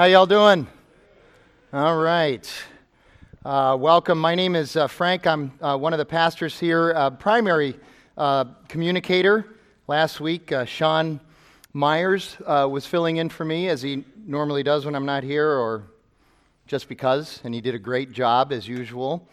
How y'all doing? All right. Uh, welcome. My name is uh, Frank. I'm uh, one of the pastors here, uh, primary uh, communicator. Last week, uh, Sean Myers was filling in for me as he normally does when I'm not here, or just because, and he did a great job as usual.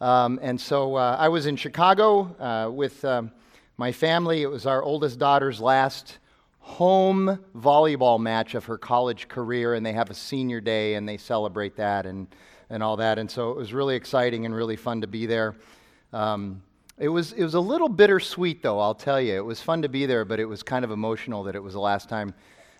Um, and so I was in Chicago with um, my family. It was our oldest daughter's last home volleyball match of her college career, and they have a senior day and they celebrate that and, and all that. And so it was really exciting and really fun to be there. Um, it was, it was a little bittersweet, though, I'll tell you. It was fun to be there, but it was kind of emotional that it was the last time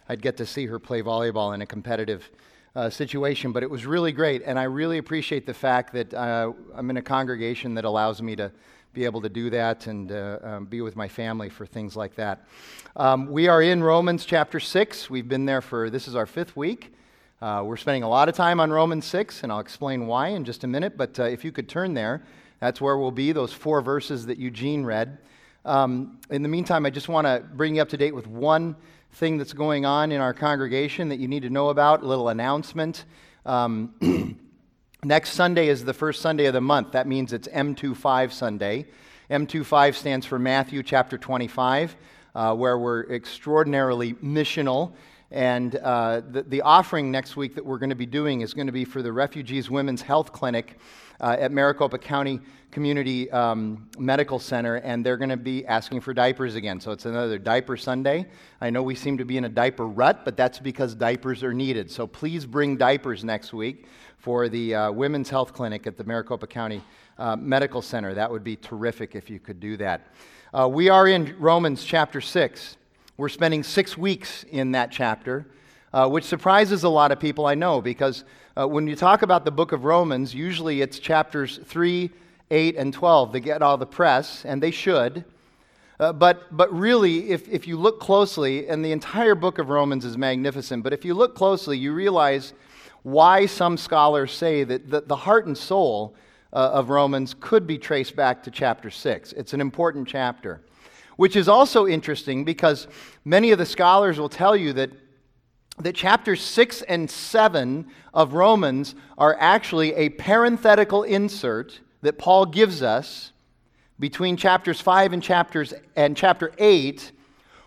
I'd get to see her play volleyball in a competitive uh, situation. But it was really great, and I really appreciate the fact that uh, I'm in a congregation that allows me to be able to do that and uh, um, be with my family for things like that. Um, we are in Romans chapter 6. We've been there for, this is our fifth week. Uh, we're spending a lot of time on Romans 6, and I'll explain why in just a minute. But uh, if you could turn there, that's where we'll be, those four verses that Eugene read. Um, in the meantime, I just want to bring you up to date with one thing that's going on in our congregation that you need to know about, a little announcement. Next Sunday is the first Sunday of the month. That means it's M25 Sunday. M25 stands for Matthew chapter 25, uh, where we're extraordinarily missional. And uh, the, the, offering next week that we're going to be doing is going to be for the Refugees Women's Health Clinic uh, at Maricopa County Community um, Medical Center, and they're going to be asking for diapers again. So it's another Diaper Sunday. I know we seem to be in a diaper rut, but that's because diapers are needed. So please bring diapers next week for the uh, Women's Health Clinic at the Maricopa County uh, Medical Center. That would be terrific if you could do that. Uh, we are in Romans chapter 6. We're spending six weeks in that chapter, uh, which surprises a lot of people, I know, because uh, when you talk about the book of Romans, usually it's chapters 3, 8, and 12 that get all the press, and they should. Uh, but, but really, if, if you look closely, and the entire book of Romans is magnificent, but if you look closely, you realize why some scholars say that the, the heart and soul uh, of Romans could be traced back to chapter 6. It's an important chapter, which is also interesting because many of the scholars will tell you that, that chapters 6 and 7 of Romans are actually a parenthetical insert that Paul gives us between chapters 5 and chapters and chapter 8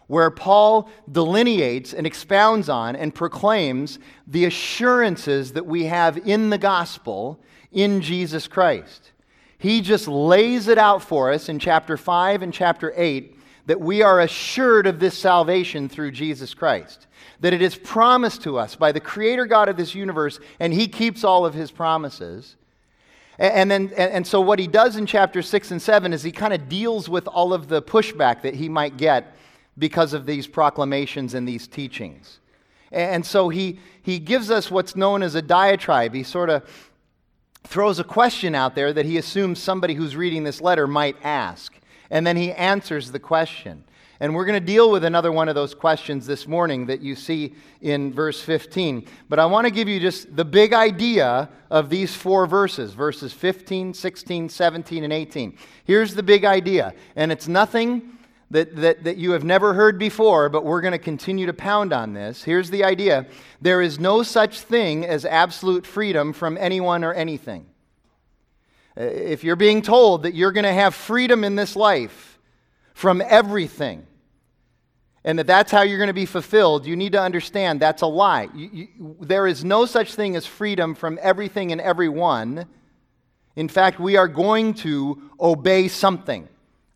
where Paul delineates and expounds on and proclaims the assurances that we have in the gospel in Jesus Christ. He just lays it out for us in chapter 5 and chapter 8 that we are assured of this salvation through Jesus Christ. That it is promised to us by the Creator God of this universe, and He keeps all of His promises. And, then, and so, what he does in chapter 6 and 7 is he kind of deals with all of the pushback that he might get because of these proclamations and these teachings. And so he, he gives us what's known as a diatribe. He sort of throws a question out there that he assumes somebody who's reading this letter might ask. And then he answers the question. And we're going to deal with another one of those questions this morning that you see in verse 15. But I want to give you just the big idea of these four verses verses 15, 16, 17, and 18. Here's the big idea. And it's nothing that, that, that you have never heard before, but we're going to continue to pound on this. Here's the idea there is no such thing as absolute freedom from anyone or anything. Uh, if you're being told that you're going to have freedom in this life from everything, and that that's how you're going to be fulfilled, you need to understand that's a lie. You, you, there is no such thing as freedom from everything and everyone. In fact, we are going to obey something.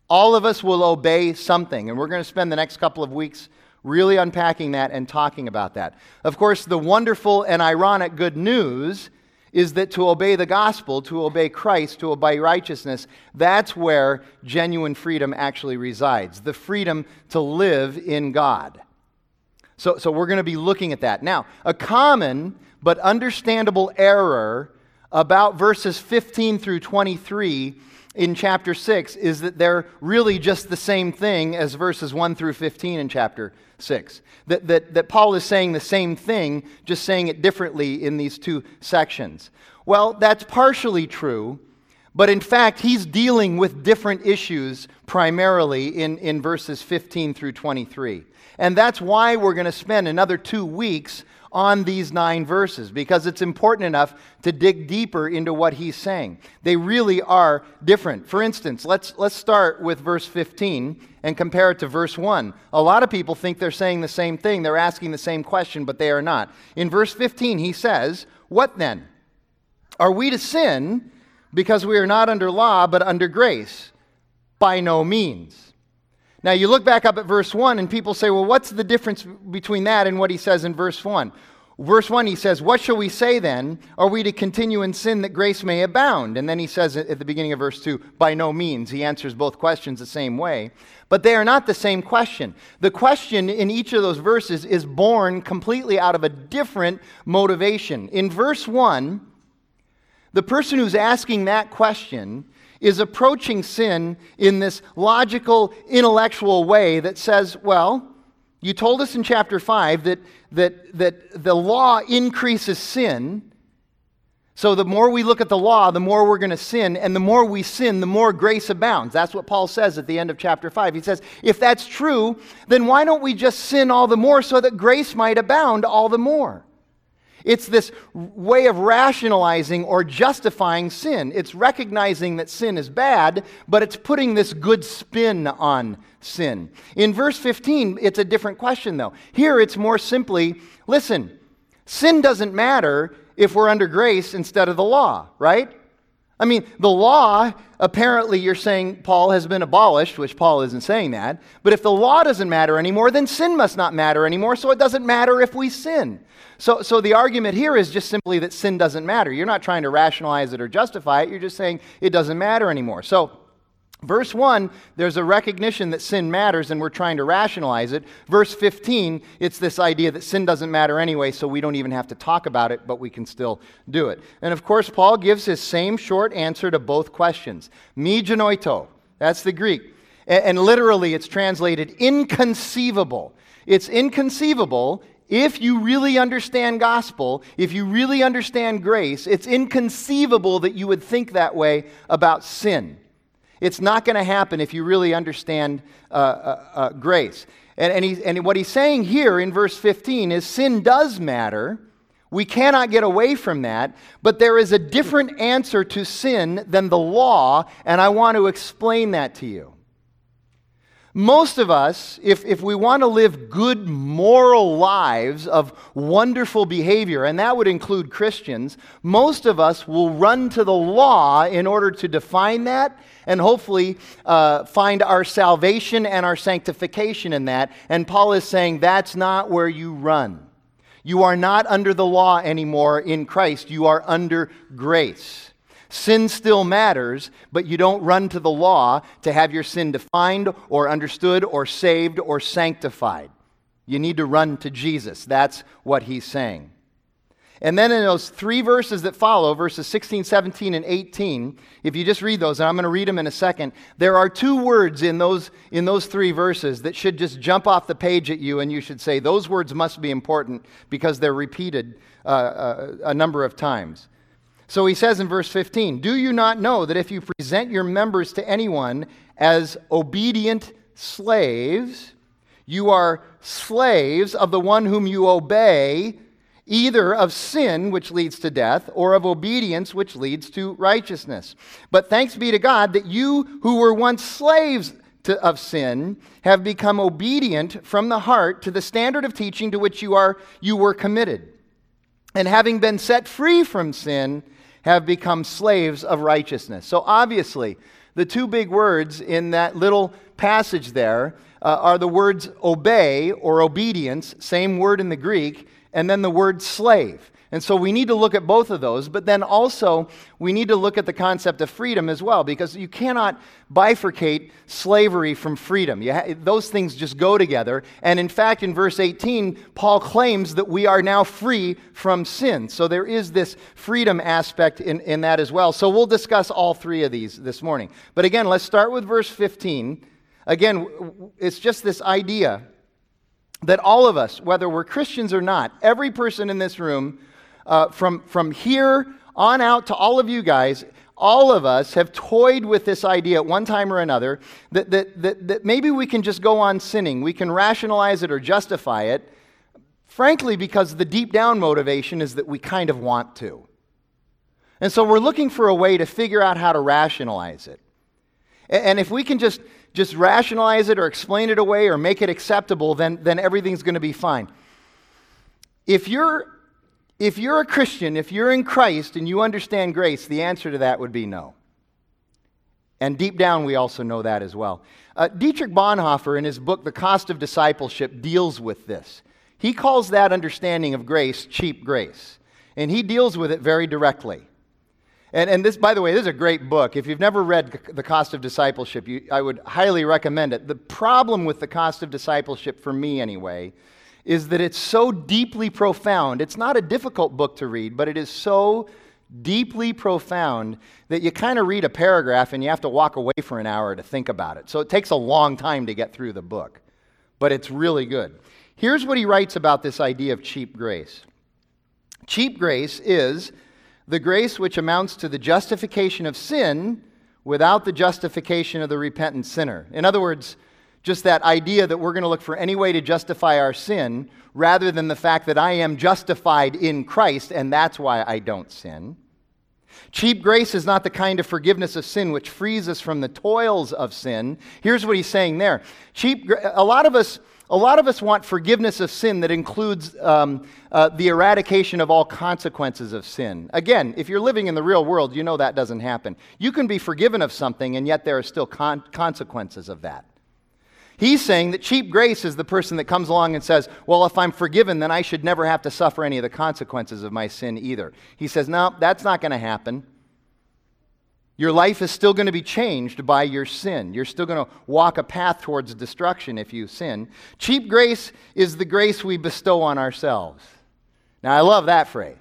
All of us will obey something, and we're going to spend the next couple of weeks really unpacking that and talking about that. Of course, the wonderful and ironic good news is that to obey the gospel, to obey Christ, to obey righteousness, that's where genuine freedom actually resides the freedom to live in God. So, so we're going to be looking at that. Now, a common but understandable error about verses 15 through 23 in chapter 6 is that they're really just the same thing as verses 1 through 15 in chapter 6. That, that, that Paul is saying the same thing, just saying it differently in these two sections. Well, that's partially true, but in fact, he's dealing with different issues primarily in, in verses 15 through 23. And that's why we're going to spend another two weeks on these nine verses because it's important enough to dig deeper into what he's saying. They really are different. For instance, let's, let's start with verse 15 and compare it to verse 1. A lot of people think they're saying the same thing, they're asking the same question, but they are not. In verse 15, he says, What then? Are we to sin because we are not under law, but under grace? By no means. Now, you look back up at verse 1, and people say, well, what's the difference between that and what he says in verse 1? Verse 1, he says, What shall we say then? Are we to continue in sin that grace may abound? And then he says at the beginning of verse 2, By no means. He answers both questions the same way. But they are not the same question. The question in each of those verses is born completely out of a different motivation. In verse 1, the person who's asking that question is approaching sin in this logical, intellectual way that says, well, you told us in chapter 5 that, that, that the law increases sin. So the more we look at the law, the more we're going to sin. And the more we sin, the more grace abounds. That's what Paul says at the end of chapter 5. He says, if that's true, then why don't we just sin all the more so that grace might abound all the more? It's this way of rationalizing or justifying sin. It's recognizing that sin is bad, but it's putting this good spin on sin. In verse 15, it's a different question, though. Here, it's more simply listen, sin doesn't matter if we're under grace instead of the law, right? I mean, the law, apparently, you're saying, Paul, has been abolished, which Paul isn't saying that. But if the law doesn't matter anymore, then sin must not matter anymore, so it doesn't matter if we sin. So, so the argument here is just simply that sin doesn't matter. You're not trying to rationalize it or justify it. You're just saying it doesn't matter anymore. So, Verse 1, there's a recognition that sin matters and we're trying to rationalize it. Verse 15, it's this idea that sin doesn't matter anyway, so we don't even have to talk about it, but we can still do it. And of course, Paul gives his same short answer to both questions. Me genoito, that's the Greek. And, and literally, it's translated inconceivable. It's inconceivable if you really understand gospel, if you really understand grace, it's inconceivable that you would think that way about sin. It's not going to happen if you really understand uh, uh, uh, grace. And, and, he, and what he's saying here in verse 15 is sin does matter. We cannot get away from that, but there is a different answer to sin than the law, and I want to explain that to you. Most of us, if, if we want to live good moral lives of wonderful behavior, and that would include Christians, most of us will run to the law in order to define that and hopefully uh, find our salvation and our sanctification in that. And Paul is saying that's not where you run. You are not under the law anymore in Christ, you are under grace. Sin still matters, but you don't run to the law to have your sin defined or understood or saved or sanctified. You need to run to Jesus. That's what he's saying. And then in those three verses that follow, verses 16, 17, and 18, if you just read those, and I'm going to read them in a second, there are two words in those, in those three verses that should just jump off the page at you, and you should say, those words must be important because they're repeated uh, uh, a number of times. So he says in verse 15, Do you not know that if you present your members to anyone as obedient slaves, you are slaves of the one whom you obey, either of sin, which leads to death, or of obedience, which leads to righteousness? But thanks be to God that you who were once slaves to, of sin have become obedient from the heart to the standard of teaching to which you, are, you were committed. And having been set free from sin, have become slaves of righteousness. So obviously, the two big words in that little passage there uh, are the words obey or obedience, same word in the Greek, and then the word slave. And so we need to look at both of those, but then also we need to look at the concept of freedom as well, because you cannot bifurcate slavery from freedom. Ha- those things just go together. And in fact, in verse 18, Paul claims that we are now free from sin. So there is this freedom aspect in, in that as well. So we'll discuss all three of these this morning. But again, let's start with verse 15. Again, it's just this idea that all of us, whether we're Christians or not, every person in this room, uh, from, from here on out to all of you guys, all of us have toyed with this idea at one time or another that, that, that, that maybe we can just go on sinning. We can rationalize it or justify it Frankly, because the deep down motivation is that we kind of want to. And so we're looking for a way to figure out how to rationalize it. And if we can just, just rationalize it or explain it away or make it acceptable, then, then everything's going to be fine. If you're, if you're a Christian, if you're in Christ and you understand grace, the answer to that would be no. And deep down, we also know that as well. Uh, Dietrich Bonhoeffer, in his book, The Cost of Discipleship, deals with this. He calls that understanding of grace cheap grace. And he deals with it very directly. And, and this, by the way, this is a great book. If you've never read The Cost of Discipleship, you, I would highly recommend it. The problem with The Cost of Discipleship, for me anyway, is that it's so deeply profound. It's not a difficult book to read, but it is so deeply profound that you kind of read a paragraph and you have to walk away for an hour to think about it. So it takes a long time to get through the book, but it's really good. Here's what he writes about this idea of cheap grace cheap grace is the grace which amounts to the justification of sin without the justification of the repentant sinner. In other words, just that idea that we're going to look for any way to justify our sin rather than the fact that I am justified in Christ and that's why I don't sin. Cheap grace is not the kind of forgiveness of sin which frees us from the toils of sin. Here's what he's saying there. Cheap, a lot of us, a lot of us want forgiveness of sin that includes um, uh, the eradication of all consequences of sin. Again, if you're living in the real world, you know that doesn't happen. You can be forgiven of something, and yet there are still con- consequences of that. He's saying that cheap grace is the person that comes along and says, Well, if I'm forgiven, then I should never have to suffer any of the consequences of my sin either. He says, No, that's not going to happen. Your life is still going to be changed by your sin. You're still going to walk a path towards destruction if you sin. Cheap grace is the grace we bestow on ourselves. Now, I love that phrase.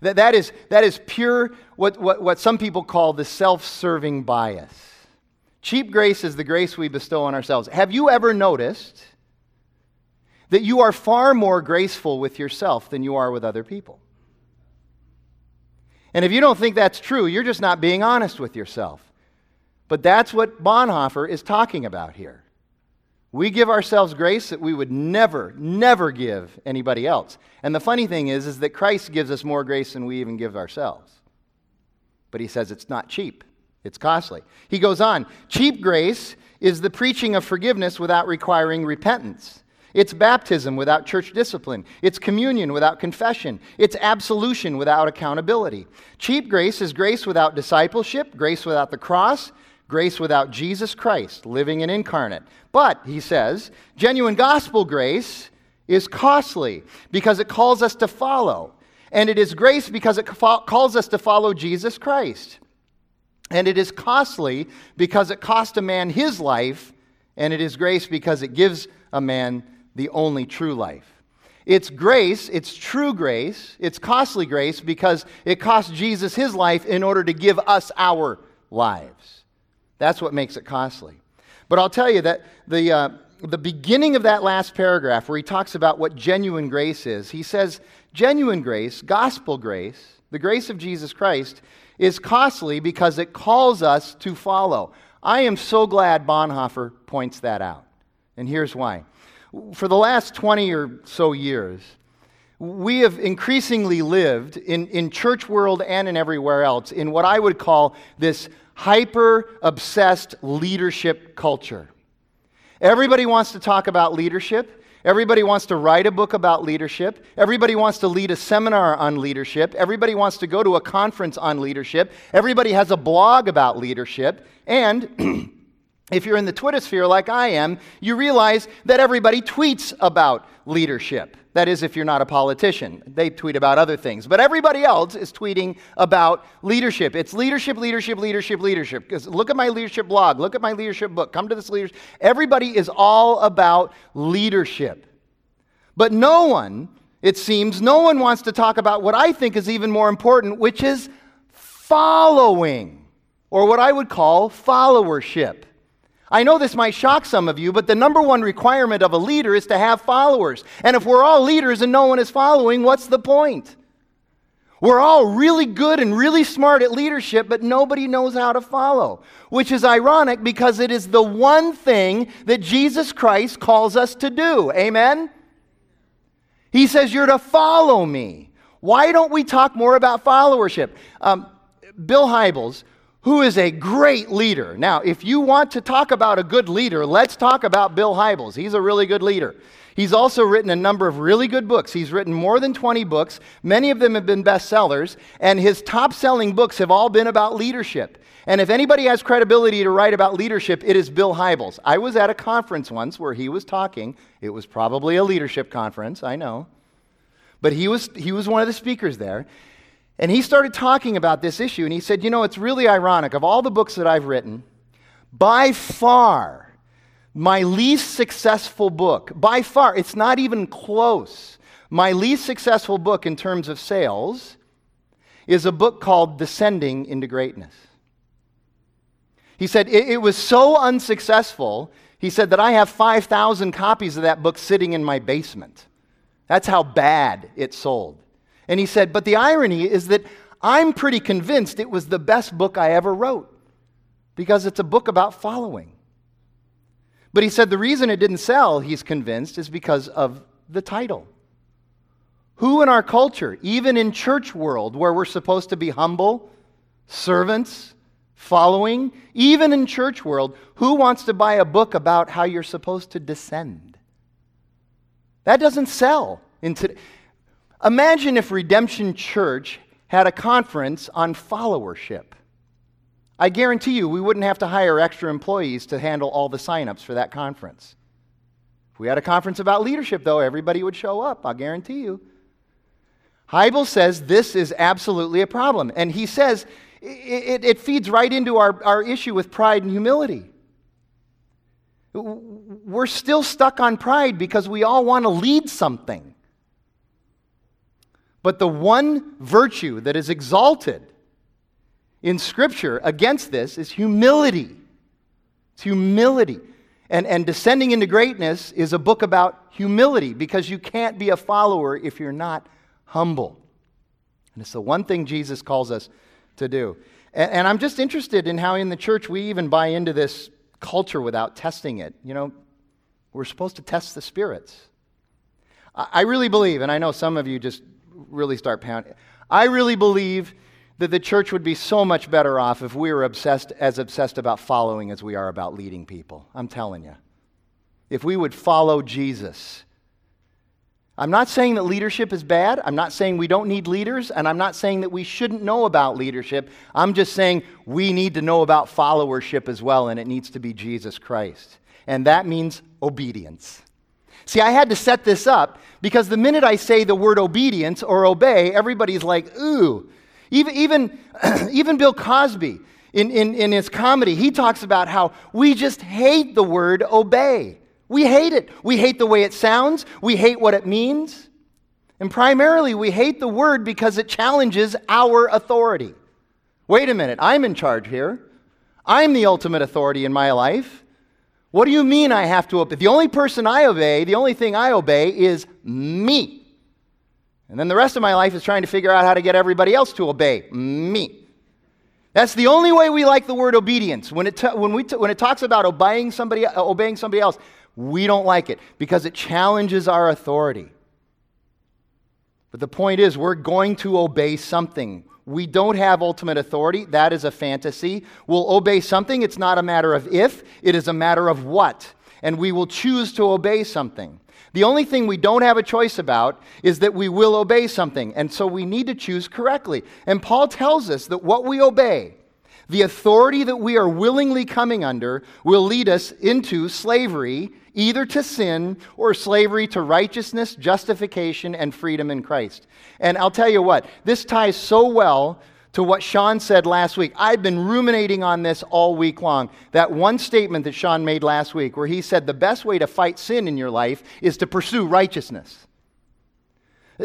That, that, is, that is pure, what, what, what some people call the self serving bias. Cheap grace is the grace we bestow on ourselves. Have you ever noticed that you are far more graceful with yourself than you are with other people? And if you don't think that's true, you're just not being honest with yourself. But that's what Bonhoeffer is talking about here. We give ourselves grace that we would never, never give anybody else. And the funny thing is, is that Christ gives us more grace than we even give ourselves. But he says it's not cheap. It's costly. He goes on cheap grace is the preaching of forgiveness without requiring repentance. It's baptism without church discipline. It's communion without confession. It's absolution without accountability. Cheap grace is grace without discipleship, grace without the cross, grace without Jesus Christ, living and incarnate. But, he says, genuine gospel grace is costly because it calls us to follow. And it is grace because it calls us to follow Jesus Christ. And it is costly because it cost a man his life, and it is grace because it gives a man the only true life. It's grace, it's true grace, it's costly grace because it cost Jesus his life in order to give us our lives. That's what makes it costly. But I'll tell you that the, uh, the beginning of that last paragraph, where he talks about what genuine grace is, he says, genuine grace, gospel grace, the grace of Jesus Christ, is costly because it calls us to follow. I am so glad Bonhoeffer points that out. And here's why. For the last 20 or so years, we have increasingly lived in, in church world and in everywhere else in what I would call this hyper obsessed leadership culture. Everybody wants to talk about leadership. Everybody wants to write a book about leadership. Everybody wants to lead a seminar on leadership. Everybody wants to go to a conference on leadership. Everybody has a blog about leadership. And if you're in the Twitter sphere like I am, you realize that everybody tweets about leadership. That is, if you're not a politician. They tweet about other things. But everybody else is tweeting about leadership. It's leadership, leadership, leadership, leadership. Because look at my leadership blog, look at my leadership book, come to this leadership. Everybody is all about leadership. But no one, it seems, no one wants to talk about what I think is even more important, which is following, or what I would call followership. I know this might shock some of you, but the number one requirement of a leader is to have followers. And if we're all leaders and no one is following, what's the point? We're all really good and really smart at leadership, but nobody knows how to follow, which is ironic because it is the one thing that Jesus Christ calls us to do. Amen? He says, You're to follow me. Why don't we talk more about followership? Um, Bill Hybels, who is a great leader. Now, if you want to talk about a good leader, let's talk about Bill Hybels. He's a really good leader. He's also written a number of really good books. He's written more than 20 books. Many of them have been bestsellers, and his top selling books have all been about leadership. And if anybody has credibility to write about leadership, it is Bill Hybels. I was at a conference once where he was talking. It was probably a leadership conference, I know. But he was, he was one of the speakers there. And he started talking about this issue, and he said, You know, it's really ironic. Of all the books that I've written, by far, my least successful book, by far, it's not even close. My least successful book in terms of sales is a book called Descending into Greatness. He said, It, it was so unsuccessful, he said, that I have 5,000 copies of that book sitting in my basement. That's how bad it sold. And he said, But the irony is that I'm pretty convinced it was the best book I ever wrote because it's a book about following. But he said the reason it didn't sell, he's convinced, is because of the title. Who in our culture, even in church world where we're supposed to be humble, servants, following, even in church world, who wants to buy a book about how you're supposed to descend? That doesn't sell in today. Imagine if Redemption Church had a conference on followership. I guarantee you we wouldn't have to hire extra employees to handle all the signups for that conference. If we had a conference about leadership, though, everybody would show up, I guarantee you. Hybels says this is absolutely a problem. And he says it, it, it feeds right into our, our issue with pride and humility. We're still stuck on pride because we all want to lead something. But the one virtue that is exalted in Scripture against this is humility. It's humility. And, and Descending into Greatness is a book about humility because you can't be a follower if you're not humble. And it's the one thing Jesus calls us to do. And, and I'm just interested in how in the church we even buy into this culture without testing it. You know, we're supposed to test the spirits. I, I really believe, and I know some of you just really start pounding, I really believe that the church would be so much better off if we were obsessed, as obsessed about following as we are about leading people. I'm telling you. If we would follow Jesus. I'm not saying that leadership is bad. I'm not saying we don't need leaders, and I'm not saying that we shouldn't know about leadership. I'm just saying we need to know about followership as well, and it needs to be Jesus Christ. And that means obedience. See, I had to set this up because the minute I say the word obedience or obey, everybody's like, ooh, even, even, even Bill Cosby, in, in, in his comedy, he talks about how we just hate the word obey. We hate it. We hate the way it sounds, we hate what it means. And primarily, we hate the word because it challenges our authority. Wait a minute, I'm in charge here. I'm the ultimate authority in my life. What do you mean I have to obey? The only person I obey, the only thing I obey is me. And then the rest of my life is trying to figure out how to get everybody else to obey me. That's the only way we like the word obedience. When it, when we when it talks about obeying somebody, uh, obeying somebody else, we don't like it because it challenges our authority. But the point is, we're going to obey something. We don't have ultimate authority. That is a fantasy. We'll obey something. It's not a matter of if, it is a matter of what. And we will choose to obey something. The only thing we don't have a choice about is that we will obey something. And so we need to choose correctly. And Paul tells us that what we obey, the authority that we are willingly coming under, will lead us into slavery, either to sin or slavery to righteousness, justification, and freedom in Christ. And I'll tell you what, this ties so well to what Sean said last week. I've been ruminating on this all week long. That one statement that Sean made last week, where he said the best way to fight sin in your life is to pursue righteousness.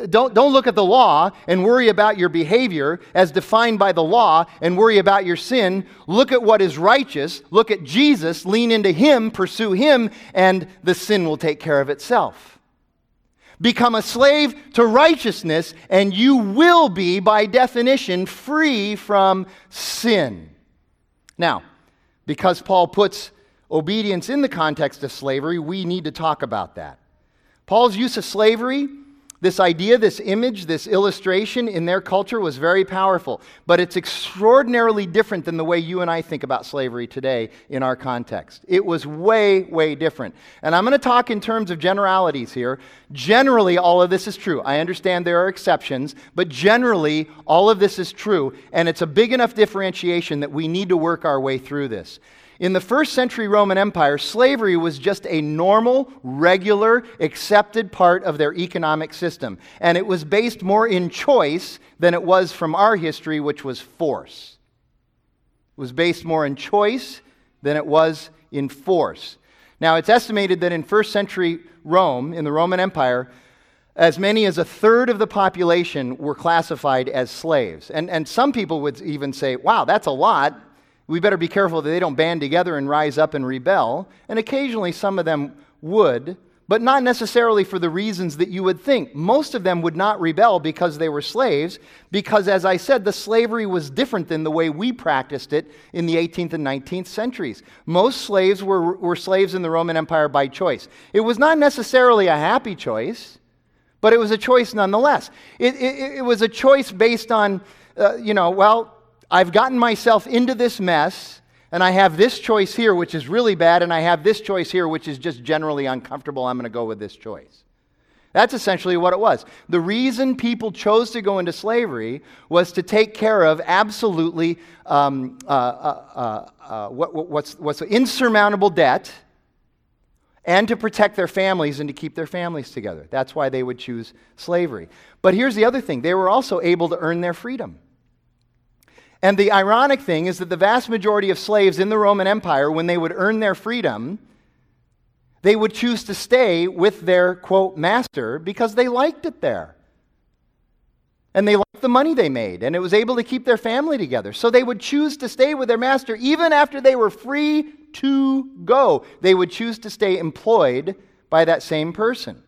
Don't, don't look at the law and worry about your behavior as defined by the law and worry about your sin. Look at what is righteous. Look at Jesus. Lean into Him, pursue Him, and the sin will take care of itself. Become a slave to righteousness, and you will be, by definition, free from sin. Now, because Paul puts obedience in the context of slavery, we need to talk about that. Paul's use of slavery This idea, this image, this illustration in their culture was very powerful, but it's extraordinarily different than the way you and I think about slavery today in our context. It was way, way different. And I'm going to talk in terms of generalities here. Generally, all of this is true. I understand there are exceptions, but generally, all of this is true, and it's a big enough differentiation that we need to work our way through this. In the first century Roman Empire, slavery was just a normal, regular, accepted part of their economic system. And it was based more in choice than it was from our history, which was force. It was based more in choice than it was in force. Now, it's estimated that in first century Rome, in the Roman Empire, as many as a third of the population were classified as slaves. And, and some people would even say, wow, that's a lot we better be careful that they don't band together and rise up and rebel. And occasionally some of them would, but not necessarily for the reasons that you would think. Most of them would not rebel because they were slaves, because, as I said, the slavery was different than the way we practiced it in the 18th and 19th centuries. Most slaves were, were slaves in the Roman Empire by choice. It was not necessarily a happy choice, but it was a choice nonetheless. It, it, it was a choice based on, uh, you know, well, I've gotten myself into this mess, and I have this choice here, which is really bad, and I have this choice here, which is just generally uncomfortable. I'm going to go with this choice. That's essentially what it was. The reason people chose to go into slavery was to take care of absolutely um, uh, uh, uh, uh what, what's, what's insurmountable debt and to protect their families and to keep their families together. That's why they would choose slavery. But here's the other thing they were also able to earn their freedom. And the ironic thing is that the vast majority of slaves in the Roman Empire, when they would earn their freedom, they would choose to stay with their, quote, master because they liked it there. And they liked the money they made, and it was able to keep their family together. So they would choose to stay with their master even after they were free to go. They would choose to stay employed by that same person.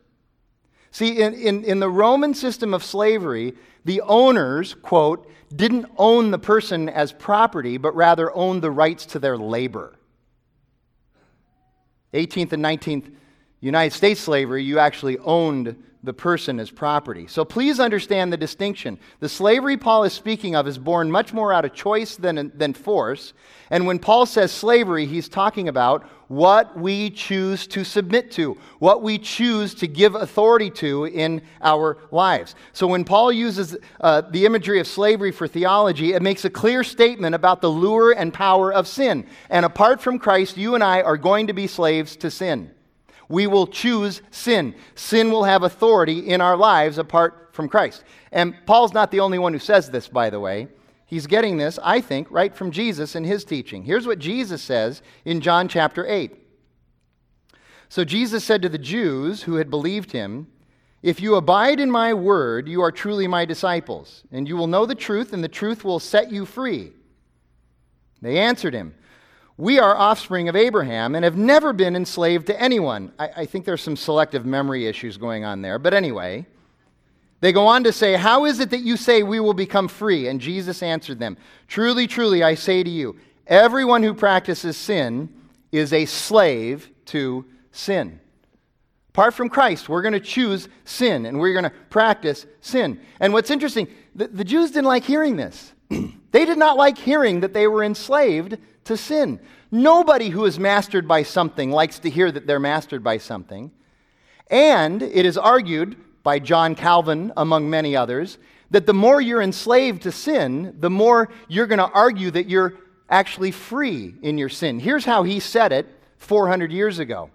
See, in, in, in the Roman system of slavery, the owners, quote, didn't own the person as property, but rather owned the rights to their labor. 18th and 19th United States slavery, you actually owned the person as property. So please understand the distinction. The slavery Paul is speaking of is born much more out of choice than, than force. And when Paul says slavery, he's talking about what we choose to submit to, what we choose to give authority to in our lives. So when Paul uses uh, the imagery of slavery for theology, it makes a clear statement about the lure and power of sin. And apart from Christ, you and I are going to be slaves to sin we will choose sin. Sin will have authority in our lives apart from Christ. And Paul's not the only one who says this, by the way. He's getting this, I think, right from Jesus in his teaching. Here's what Jesus says in John chapter 8. So Jesus said to the Jews who had believed him, If you abide in my word, you are truly my disciples, and you will know the truth, and the truth will set you free. They answered him, we are offspring of Abraham and have never been enslaved to anyone. I, I, think there's some selective memory issues going on there. But anyway, they go on to say, How is it that you say we will become free? And Jesus answered them, Truly, truly, I say to you, everyone who practices sin is a slave to sin. Apart from Christ, we're going to choose sin and we're going to practice sin. And what's interesting, the, the Jews didn't like hearing this. they did not like hearing that they were enslaved to sin. Nobody who is mastered by something likes to hear that they're mastered by something. And it is argued by John Calvin, among many others, that the more you're enslaved to sin, the more you're going to argue that you're actually free in your sin. Here's how he said it 400 years ago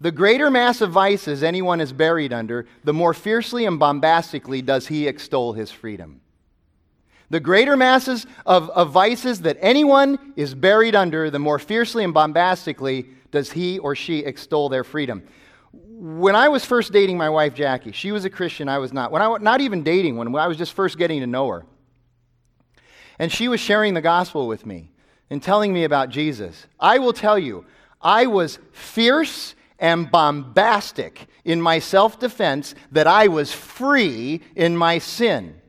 The greater mass of vices anyone is buried under, the more fiercely and bombastically does he extol his freedom. The greater masses of, of vices that anyone is buried under, the more fiercely and bombastically does he or she extol their freedom. When I was first dating my wife, Jackie, she was a Christian, I was not. When I not even dating, when I was just first getting to know her, and she was sharing the gospel with me and telling me about Jesus, I will tell you, I was fierce and bombastic in my self defense that I was free in my sin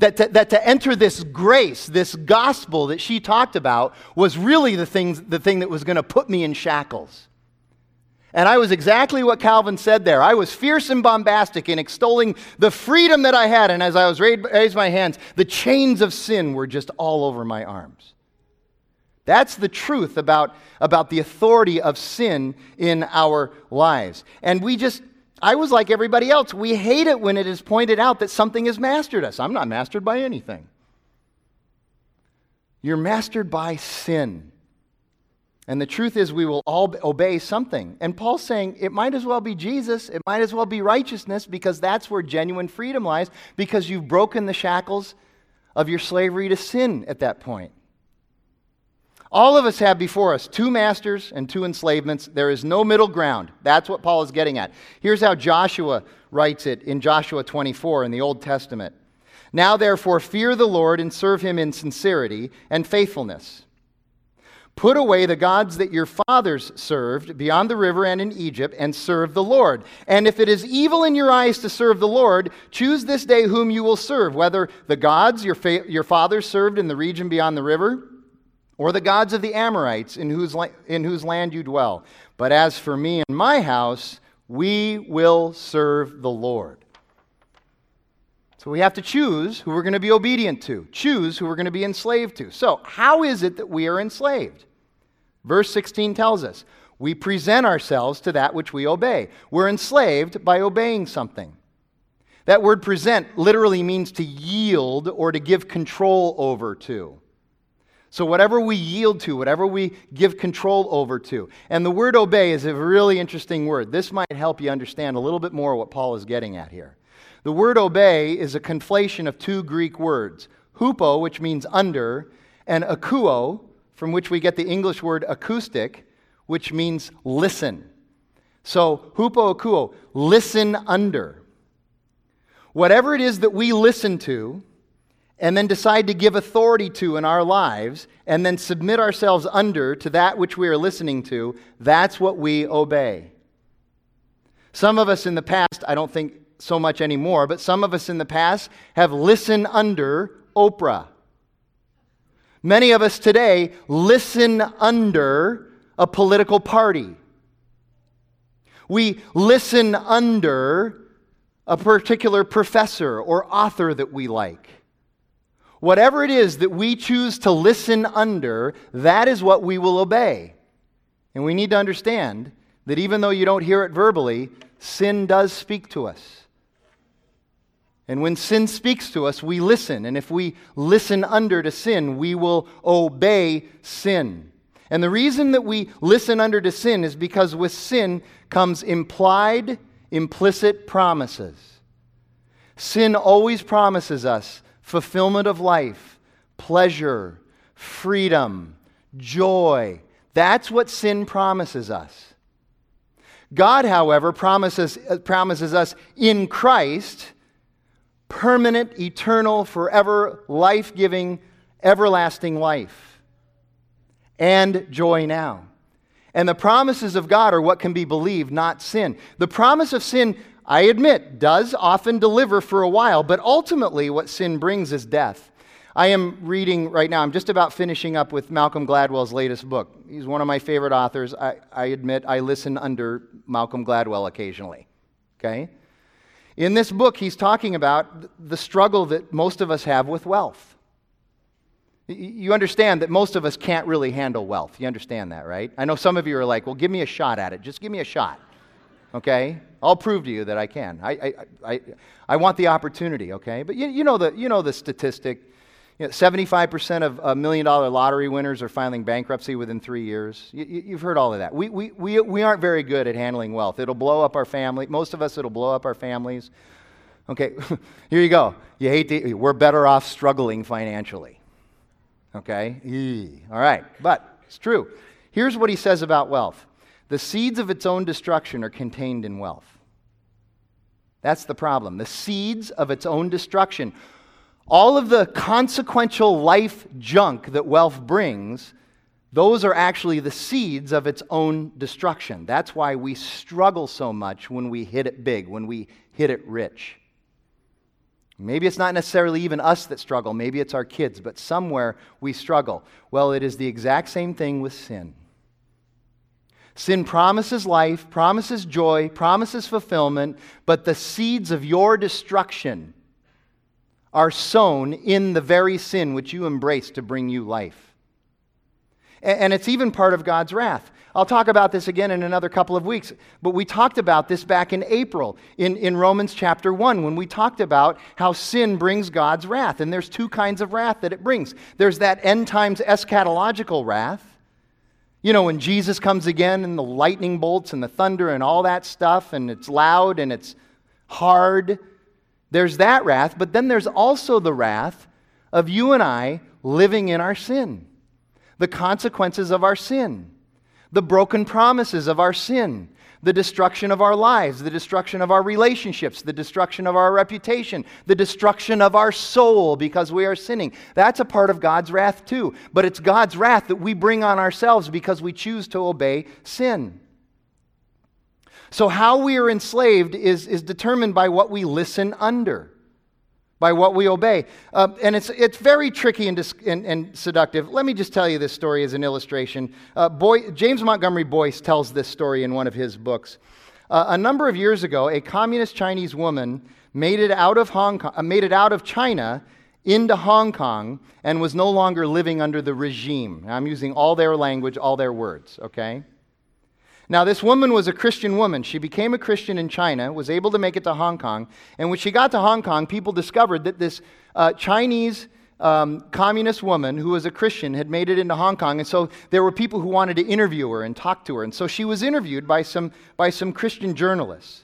that to, that to enter this grace, this gospel that she talked about, was really the, things, the thing that was going to put me in shackles. And I was exactly what Calvin said there. I was fierce and bombastic in extolling the freedom that I had. And as I was raised my hands, the chains of sin were just all over my arms. That's the truth about, about the authority of sin in our lives. And we just, I was like everybody else. We hate it when it is pointed out that something has mastered us. I'm not mastered by anything. You're mastered by sin. And the truth is, we will all obey something. And Paul's saying it might as well be Jesus, it might as well be righteousness, because that's where genuine freedom lies, because you've broken the shackles of your slavery to sin at that point. All of us have before us two masters and two enslavements. There is no middle ground. That's what Paul is getting at. Here's how Joshua writes it in Joshua 24 in the Old Testament. Now, therefore, fear the Lord and serve him in sincerity and faithfulness. Put away the gods that your fathers served beyond the river and in Egypt, and serve the Lord. And if it is evil in your eyes to serve the Lord, choose this day whom you will serve, whether the gods your, fa- your fathers served in the region beyond the river, or the gods of the Amorites in whose, la- in whose land you dwell. But as for me and my house, we will serve the Lord. So we have to choose who we're going to be obedient to, choose who we're going to be enslaved to. So, how is it that we are enslaved? Verse 16 tells us we present ourselves to that which we obey. We're enslaved by obeying something. That word present literally means to yield or to give control over to. So, whatever we yield to, whatever we give control over to. And the word obey is a really interesting word. This might help you understand a little bit more what Paul is getting at here. The word obey is a conflation of two Greek words hupo, which means under, and akuo, from which we get the English word acoustic, which means listen. So, hupo akuo, listen under. Whatever it is that we listen to and then decide to give authority to in our lives and then submit ourselves under to that which we are listening to, that's what we obey. Some of us in the past, I don't think so much anymore, but some of us in the past have listened under Oprah. Many of us today listen under a political party. We listen under a particular professor or author that we like. Whatever it is that we choose to listen under, that is what we will obey. And we need to understand that even though you don't hear it verbally, sin does speak to us. And when sin speaks to us, we listen. And if we listen under to sin, we will obey sin. And the reason that we listen under to sin is because with sin comes implied, implicit promises. Sin always promises us fulfillment of life, pleasure, freedom, joy. That's what sin promises us. God, however, promises, uh, promises us in Christ permanent, eternal, forever, life giving, everlasting life and joy now. And the promises of God are what can be believed, not sin. The promise of sin, I admit, does often deliver for a while, but ultimately what sin brings is death. I am reading right now, I'm just about finishing up with Malcolm Gladwell's latest book. He's one of my favorite authors. I, I admit I listen under Malcolm Gladwell occasionally. Okay? In this book, he's talking about the struggle that most of us have with wealth. You understand that most of us can't really handle wealth. You understand that, right? I know some of you are like, well, give me a shot at it. Just give me a shot. Okay? I'll prove to you that I can. I, I, I, I want the opportunity, okay? But you, you, know, the, you know the statistic you know, 75% of uh, million dollar lottery winners are filing bankruptcy within three years. You, have heard all of that. We, we, we, we aren't very good at handling wealth. It'll blow up our family. Most of us, it'll blow up our families. Okay, here you go. You hate to, we're better off struggling financially. Okay? Eee. All right, but it's true. Here's what he says about wealth the seeds of its own destruction are contained in wealth. That's the problem. The seeds of its own destruction all of the consequential life junk that wealth brings, those are actually the seeds of its own destruction. That's why we struggle so much when we hit it big, when we hit it rich. Maybe it's not necessarily even us that struggle, maybe it's our kids, but somewhere we struggle. Well, it is the exact same thing with sin. Sin promises life, promises joy, promises fulfillment, but the seeds of your destruction are sown in the very sin which you embrace to bring you life. And it's even part of God's wrath. I'll talk about this again in another couple of weeks, but we talked about this back in April in, in Romans chapter 1 when we talked about how sin brings God's wrath. And there's two kinds of wrath that it brings there's that end times eschatological wrath. You know, when Jesus comes again and the lightning bolts and the thunder and all that stuff, and it's loud and it's hard, there's that wrath. But then there's also the wrath of you and I living in our sin the consequences of our sin, the broken promises of our sin, the destruction of our lives, the destruction of our relationships, the destruction of our reputation, the destruction of our soul because we are sinning. That's a part of God's wrath too. But it's God's wrath that we bring on ourselves because we choose to obey sin. So, how we are enslaved is, is determined by what we listen under by what we obey. Uh, and it's, it's very tricky and, dis- and, and, seductive. Let me just tell you this story as an illustration. Uh, Boy, James Montgomery Boice tells this story in one of his books. Uh, a number of years ago, a communist Chinese woman made it out of, Hong Kong, uh, made it out of China into Hong Kong and was no longer living under the regime. I'm using all their language, all their words, okay? Now, this woman was a Christian woman. She became a Christian in China, was able to make it to Hong Kong. And when she got to Hong Kong, people discovered that this uh, Chinese um, communist woman who was a Christian had made it into Hong Kong. And so there were people who wanted to interview her and talk to her. And so she was interviewed by some, by some Christian journalists.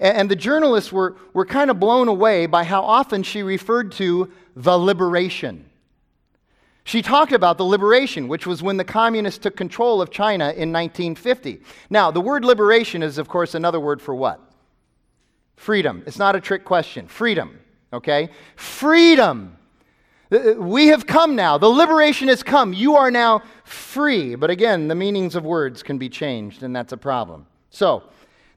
And, and the journalists were, were kind of blown away by how often she referred to the liberation. She talked about the liberation, which was when the communists took control of China in 1950. Now, the word liberation is, of course, another word for what? Freedom. It's not a trick question. Freedom, okay? Freedom. Uh, we have come now. The liberation has come. You are now free. But again, the meanings of words can be changed, and that's a problem. So,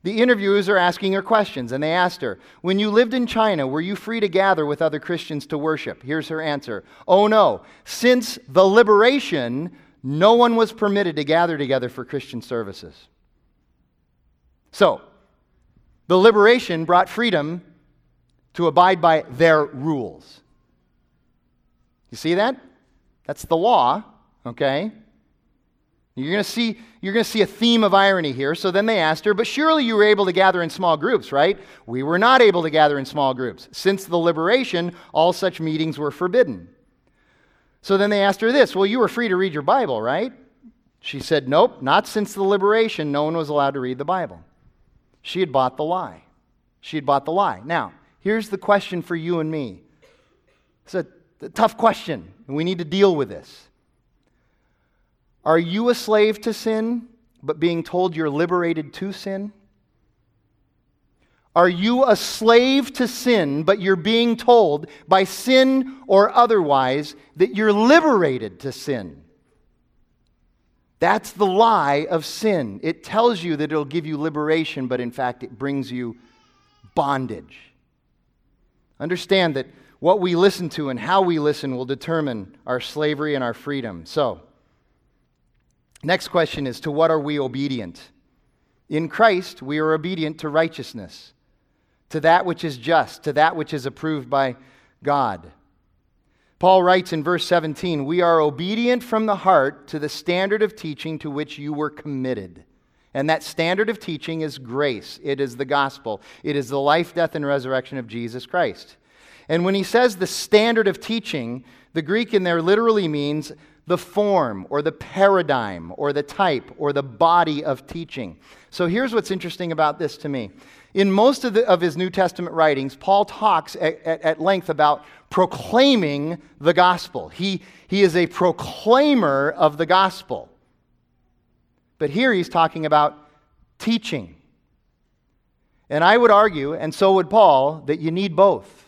the interviewers are asking her questions, and they asked her, When you lived in China, were you free to gather with other Christians to worship? Here's her answer Oh, no. Since the liberation, no one was permitted to gather together for Christian services. So, the liberation brought freedom to abide by their rules. You see that? That's the law, okay? You're going to see you're going to see a theme of irony here. So then they asked her, "But surely you were able to gather in small groups, right?" "We were not able to gather in small groups. Since the liberation, all such meetings were forbidden." So then they asked her this, "Well, you were free to read your Bible, right?" She said, "Nope, not since the liberation. No one was allowed to read the Bible." She had bought the lie. She had bought the lie. Now, here's the question for you and me. It's a, tough question, and we need to deal with this. Are you a slave to sin, but being told you're liberated to sin? Are you a slave to sin, but you're being told by sin or otherwise that you're liberated to sin? That's the lie of sin. It tells you that it'll give you liberation, but in fact, it brings you bondage. Understand that what we listen to and how we listen will determine our slavery and our freedom. So, Next question is To what are we obedient? In Christ, we are obedient to righteousness, to that which is just, to that which is approved by God. Paul writes in verse 17, We are obedient from the heart to the standard of teaching to which you were committed. And that standard of teaching is grace. It is the gospel. It is the life, death, and resurrection of Jesus Christ. And when he says the standard of teaching, the Greek in there literally means the form or the paradigm or the type or the body of teaching. So here's what's interesting about this to me. In most of, the, of his New Testament writings, Paul talks at, at, at length about proclaiming the gospel. He, he is a proclaimer of the gospel. But here he's talking about teaching. And I would argue, and so would Paul, that you need both.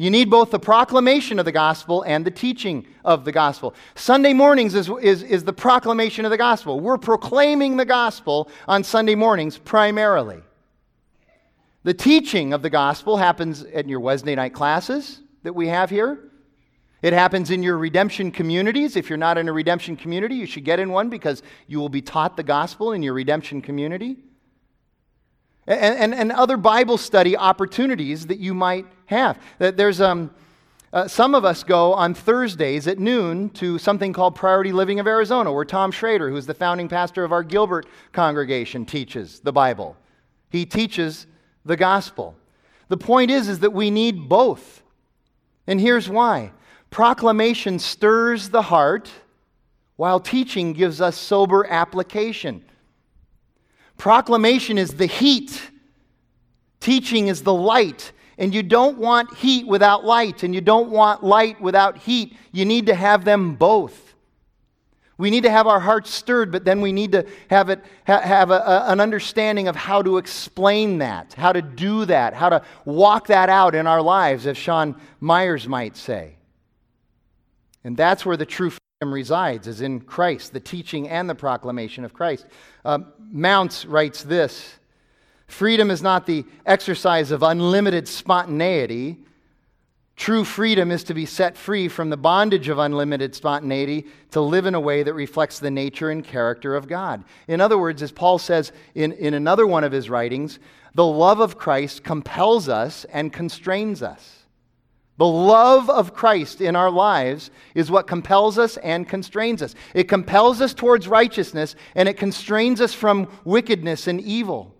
You need both the proclamation of the gospel and the teaching of the gospel. Sunday mornings is, is, is the proclamation of the gospel. We're proclaiming the gospel on Sunday mornings primarily. The teaching of the gospel happens in your Wednesday night classes that we have here. It happens in your redemption communities. If you're not in a redemption community, you should get in one because you will be taught the gospel in your redemption community. And, and, and other Bible study opportunities that you might have. That there's um, uh, some of us go on Thursdays at noon to something called Priority Living of Arizona, where Tom Schrader, who's the founding pastor of our Gilbert congregation, teaches the Bible. He teaches the gospel. The point is, is that we need both. And here's why proclamation stirs the heart, while teaching gives us sober application. Proclamation is the heat, teaching is the light. And you don't want heat without light, and you don't want light without heat. You need to have them both. We need to have our hearts stirred, but then we need to have, it, ha- have a, a, an understanding of how to explain that, how to do that, how to walk that out in our lives, as Sean Myers might say. And that's where the true freedom resides, is in Christ, the teaching and the proclamation of Christ. Uh, Mounce writes this Freedom is not the exercise of unlimited spontaneity. True freedom is to be set free from the bondage of unlimited spontaneity to live in a way that reflects the nature and character of God. In other words, as Paul says in, in another one of his writings, the love of Christ compels us and constrains us. The love of Christ in our lives is what compels us and constrains us. It compels us towards righteousness and it constrains us from wickedness and evil.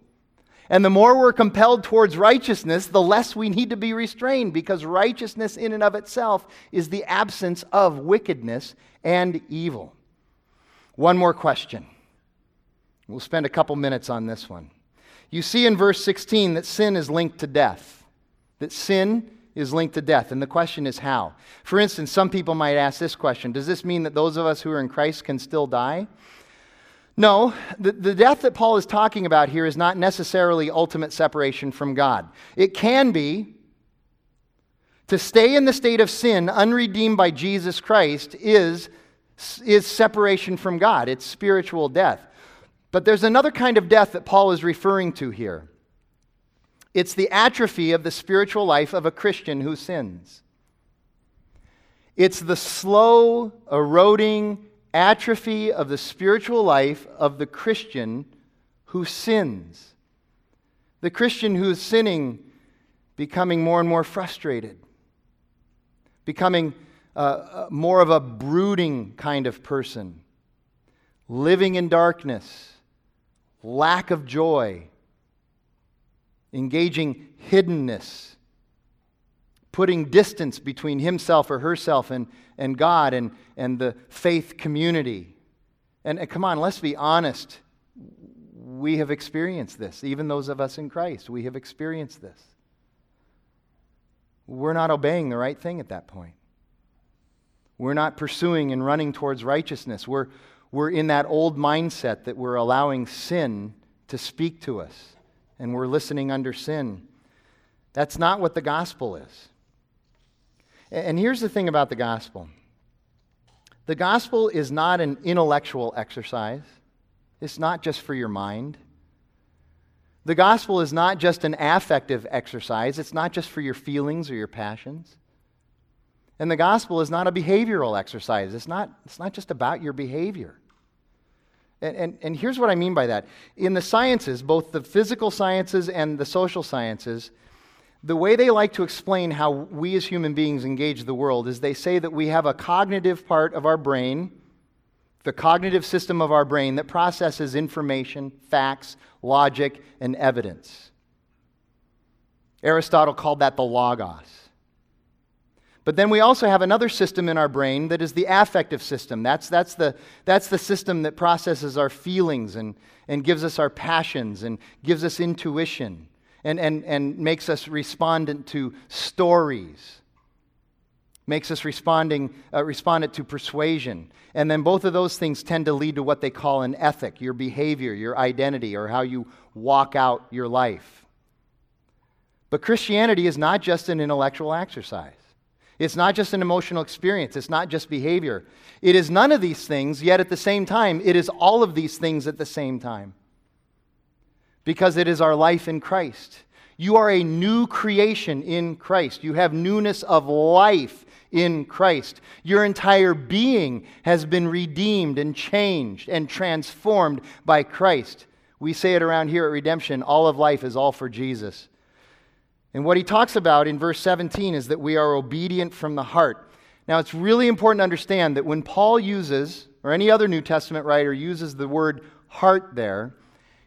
And the more we're compelled towards righteousness, the less we need to be restrained because righteousness in and of itself is the absence of wickedness and evil. One more question. We'll spend a couple minutes on this one. You see in verse 16 that sin is linked to death, that sin is linked to death. And the question is how? For instance, some people might ask this question Does this mean that those of us who are in Christ can still die? No, the, the death that Paul is talking about here is not necessarily ultimate separation from God. It can be. To stay in the state of sin, unredeemed by Jesus Christ, is, is separation from God. It's spiritual death. But there's another kind of death that Paul is referring to here. It's the atrophy of the spiritual life of a Christian who sins. It's the slow, eroding, atrophy of the spiritual life of the Christian who sins. The Christian who is sinning, becoming more and more frustrated, becoming uh, uh, more of a brooding kind of person, living in darkness, lack of joy, engaging hiddenness, putting distance between himself or herself and, and God and, and the faith community. And, and come on, let's be honest. We have experienced this. Even those of us in Christ, we have experienced this. We're not obeying the right thing at that point. We're not pursuing and running towards righteousness. We're, we're in that old mindset that we're allowing sin to speak to us and we're listening under sin. That's not what the gospel is. And here's the thing about the gospel the gospel is not an intellectual exercise, it's not just for your mind. The gospel is not just an affective exercise, it's not just for your feelings or your passions. And the gospel is not a behavioral exercise, it's not, it's not just about your behavior. And, and, and here's what I mean by that. In the sciences, both the physical sciences and the social sciences, the way they like to explain how we as human beings engage the world is they say that we have a cognitive part of our brain, the cognitive system of our brain that processes information, facts, logic, and evidence. Aristotle called that the logos. But then we also have another system in our brain that is the affective system. That's, that's, the, that's the system that processes our feelings and, and gives us our passions and gives us intuition and, and, and makes us respondent to stories, makes us responding, uh, respondent to persuasion. And then both of those things tend to lead to what they call an ethic, your behavior, your identity, or how you walk out your life. But Christianity is not just an intellectual exercise. It's not just an emotional experience. It's not just behavior. It is none of these things, yet at the same time, it is all of these things at the same time because it is our life in Christ. You are a new creation in Christ. You have newness of life in Christ. Your entire being has been redeemed and changed and transformed by Christ. We say it around here at Redemption all of life is all for Jesus. And what he talks about in verse 17 is that we are obedient from the heart. Now, it's really important to understand that when Paul uses, or any other New Testament writer uses the word heart there,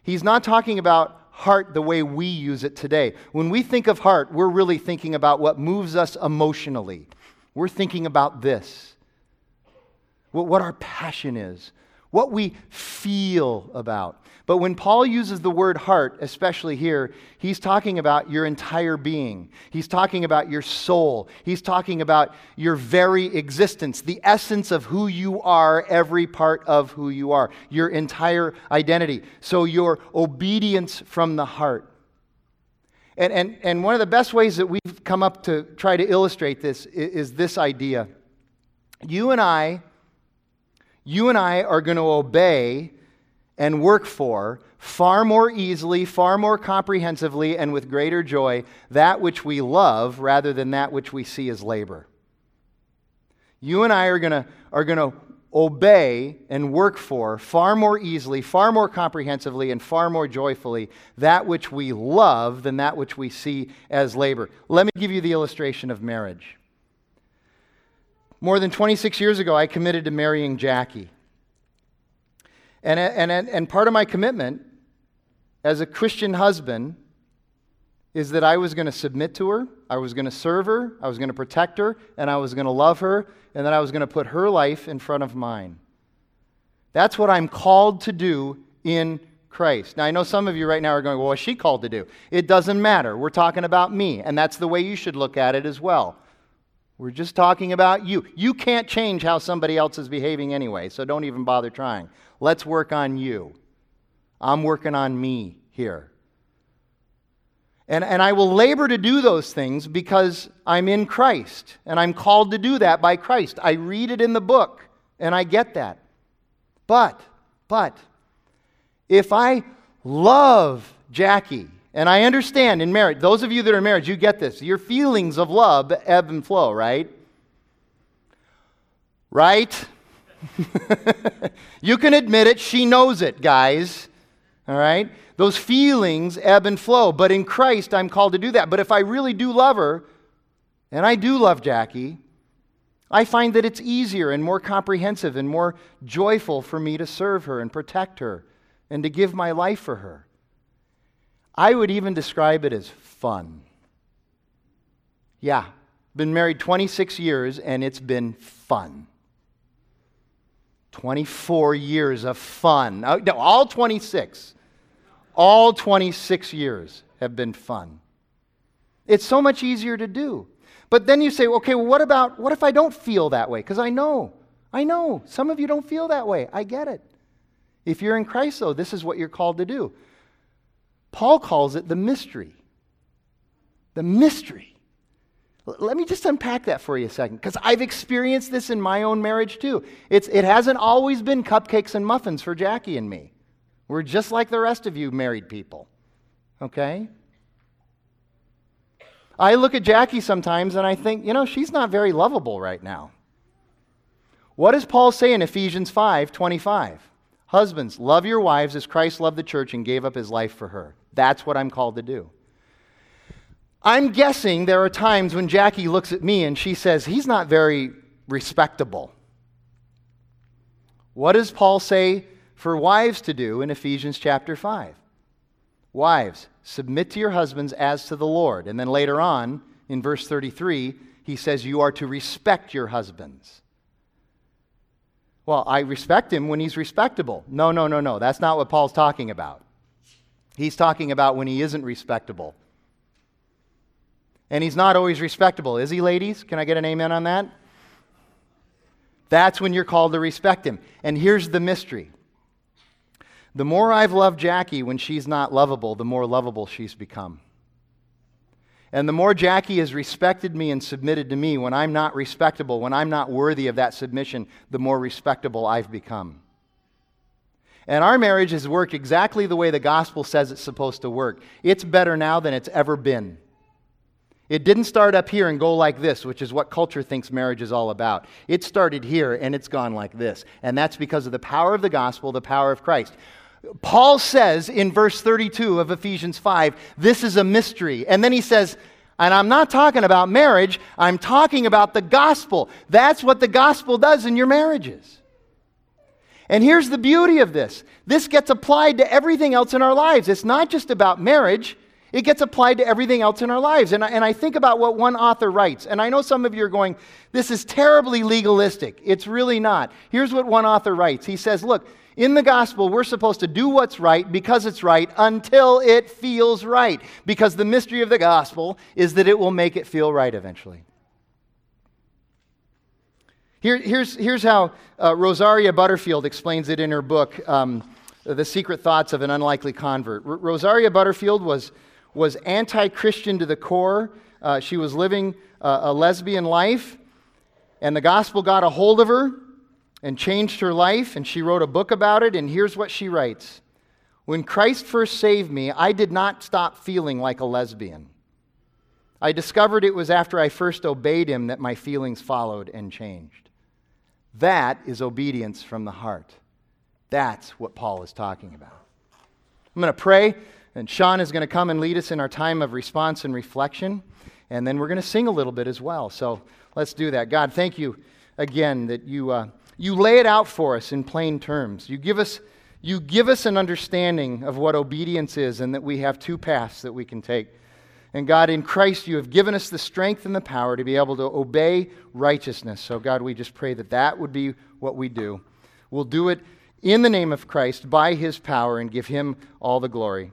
he's not talking about heart the way we use it today. When we think of heart, we're really thinking about what moves us emotionally. We're thinking about this what our passion is, what we feel about. But when Paul uses the word heart, especially here, he's talking about your entire being. He's talking about your soul. He's talking about your very existence, the essence of who you are, every part of who you are, your entire identity. So, your obedience from the heart. And, and, and one of the best ways that we've come up to try to illustrate this is, is this idea. You and I, you and I are going to obey and work for far more easily, far more comprehensively, and with greater joy that which we love rather than that which we see as labor. You and I are going are to obey and work for far more easily, far more comprehensively, and far more joyfully that which we love than that which we see as labor. Let me give you the illustration of marriage. More than 26 years ago, I committed to marrying Jackie. And, and, and part of my commitment as a Christian husband is that I was going to submit to her, I was going to serve her, I was going to protect her, and I was going to love her, and that I was going to put her life in front of mine. That's what I'm called to do in Christ. Now, I know some of you right now are going, well, what's she called to do? It doesn't matter. We're talking about me, and that's the way you should look at it as well. We're just talking about you. You can't change how somebody else is behaving anyway, so don't even bother trying. Let's work on you. I'm working on me here. And, and I will labor to do those things because I'm in Christ, and I'm called to do that by Christ. I read it in the book, and I get that. But, but, if I love Jackie, and I understand in marriage, those of you that are married, you get this. Your feelings of love ebb and flow, right? Right? you can admit it. She knows it, guys. All right? Those feelings ebb and flow. But in Christ, I'm called to do that. But if I really do love her, and I do love Jackie, I find that it's easier and more comprehensive and more joyful for me to serve her and protect her and to give my life for her. I would even describe it as fun. Yeah, been married 26 years and it's been fun. 24 years of fun. Uh, no, all 26. All 26 years have been fun. It's so much easier to do. But then you say, okay, well, what about, what if I don't feel that way? Because I know, I know, some of you don't feel that way. I get it. If you're in Christ, though, this is what you're called to do. Paul calls it the mystery. The mystery. Let me just unpack that for you a second, because I've experienced this in my own marriage too. It's, it hasn't always been cupcakes and muffins for Jackie and me. We're just like the rest of you married people, okay? I look at Jackie sometimes and I think, you know, she's not very lovable right now. What does Paul say in Ephesians 5 25? Husbands, love your wives as Christ loved the church and gave up his life for her. That's what I'm called to do. I'm guessing there are times when Jackie looks at me and she says, He's not very respectable. What does Paul say for wives to do in Ephesians chapter 5? Wives, submit to your husbands as to the Lord. And then later on, in verse 33, he says, You are to respect your husbands. Well, I respect him when he's respectable. No, no, no, no. That's not what Paul's talking about. He's talking about when he isn't respectable and he's not always respectable. Is he, ladies? Can I get an amen on that? That's when you're called to respect him. And here's the mystery the more I've loved Jackie when she's not lovable, the more lovable she's become. And the more Jackie has respected me and submitted to me when I'm not respectable, when I'm not worthy of that submission, the more respectable I've become. And our marriage has worked exactly the way the gospel says it's supposed to work. It's better now than it's ever been. It didn't start up here and go like this, which is what culture thinks marriage is all about. It started here and it's gone like this. And that's because of the power of the gospel, the power of Christ. Paul says in verse 32 of Ephesians 5, this is a mystery. And then he says, and I'm not talking about marriage, I'm talking about the gospel. That's what the gospel does in your marriages. And here's the beauty of this this gets applied to everything else in our lives. It's not just about marriage, it gets applied to everything else in our lives. And I, and I think about what one author writes, and I know some of you are going, this is terribly legalistic. It's really not. Here's what one author writes He says, Look, in the gospel, we're supposed to do what's right because it's right until it feels right. Because the mystery of the gospel is that it will make it feel right eventually. Here, here's, here's how uh, Rosaria Butterfield explains it in her book, um, The Secret Thoughts of an Unlikely Convert. R- Rosaria Butterfield was was anti Christian to the core. Uh, she was living uh, a lesbian life, and the gospel got a hold of her and changed her life, and she wrote a book about it. And here's what she writes When Christ first saved me, I did not stop feeling like a lesbian. I discovered it was after I first obeyed him that my feelings followed and changed. That is obedience from the heart. That's what Paul is talking about. I'm going to pray. And Sean is going to come and lead us in our time of response and reflection. And then we're going to sing a little bit as well. So let's do that. God, thank you again that you, uh, you lay it out for us in plain terms. You give, us, you give us an understanding of what obedience is and that we have two paths that we can take. And God, in Christ, you have given us the strength and the power to be able to obey righteousness. So, God, we just pray that that would be what we do. We'll do it in the name of Christ by his power and give him all the glory.